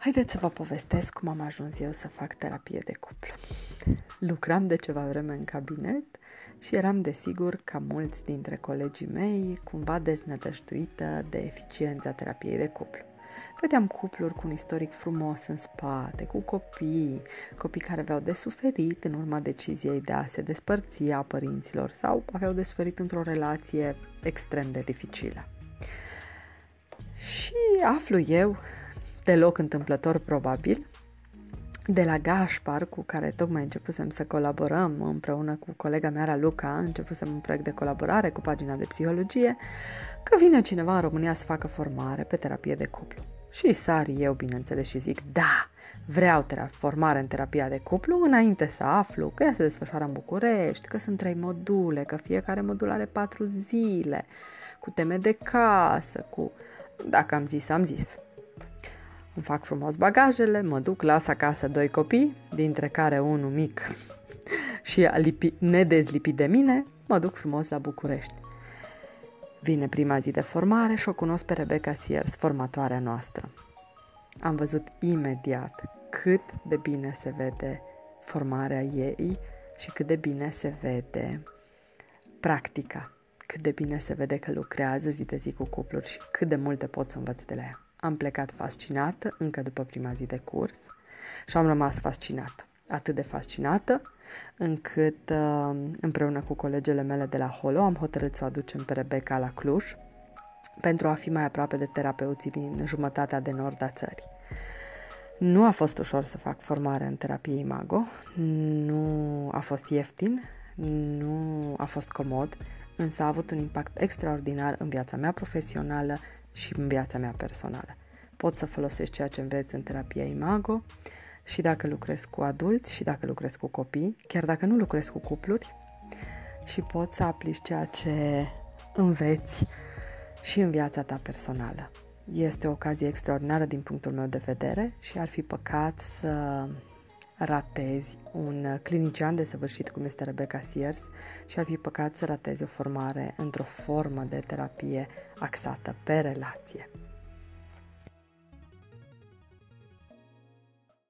Haideți să vă povestesc cum am ajuns eu să fac terapie de cuplu. Lucram de ceva vreme în cabinet și eram desigur, ca mulți dintre colegii mei, cumva deznădăjduită de eficiența terapiei de cuplu. Vedeam cupluri cu un istoric frumos în spate, cu copii, copii care aveau de suferit în urma deciziei de a se despărți a părinților sau aveau de suferit într-o relație extrem de dificilă. Și aflu eu deloc întâmplător probabil, de la Gașpar, cu care tocmai începusem să colaborăm împreună cu colega mea, Luca, începusem un proiect de colaborare cu pagina de psihologie, că vine cineva în România să facă formare pe terapie de cuplu. Și sar eu, bineînțeles, și zic, da, vreau formare în terapia de cuplu înainte să aflu că ea se desfășoară în București, că sunt trei module, că fiecare modul are patru zile, cu teme de casă, cu... Dacă am zis, am zis. Îmi fac frumos bagajele, mă duc, las acasă doi copii, dintre care unul mic și a lipi, nedezlipit de mine, mă duc frumos la București. Vine prima zi de formare și o cunosc pe Rebecca Sears, formatoarea noastră. Am văzut imediat cât de bine se vede formarea ei și cât de bine se vede practica, cât de bine se vede că lucrează zi de zi cu cupluri și cât de multe pot să învăț de la ea. Am plecat fascinată încă după prima zi de curs și am rămas fascinată. Atât de fascinată încât uh, împreună cu colegele mele de la Holo am hotărât să o aducem pe Rebecca la Cluj pentru a fi mai aproape de terapeuții din jumătatea de nord a țării. Nu a fost ușor să fac formare în terapie imago, nu a fost ieftin, nu a fost comod, însă a avut un impact extraordinar în viața mea profesională și în viața mea personală. Pot să folosesc ceea ce înveți în terapia Imago și dacă lucrez cu adulți și dacă lucrez cu copii, chiar dacă nu lucrez cu cupluri, și poți să aplici ceea ce înveți și în viața ta personală. Este o ocazie extraordinară din punctul meu de vedere și ar fi păcat să ratezi un clinician de săvârșit cum este Rebecca Sears și ar fi păcat să ratezi o formare într-o formă de terapie axată pe relație.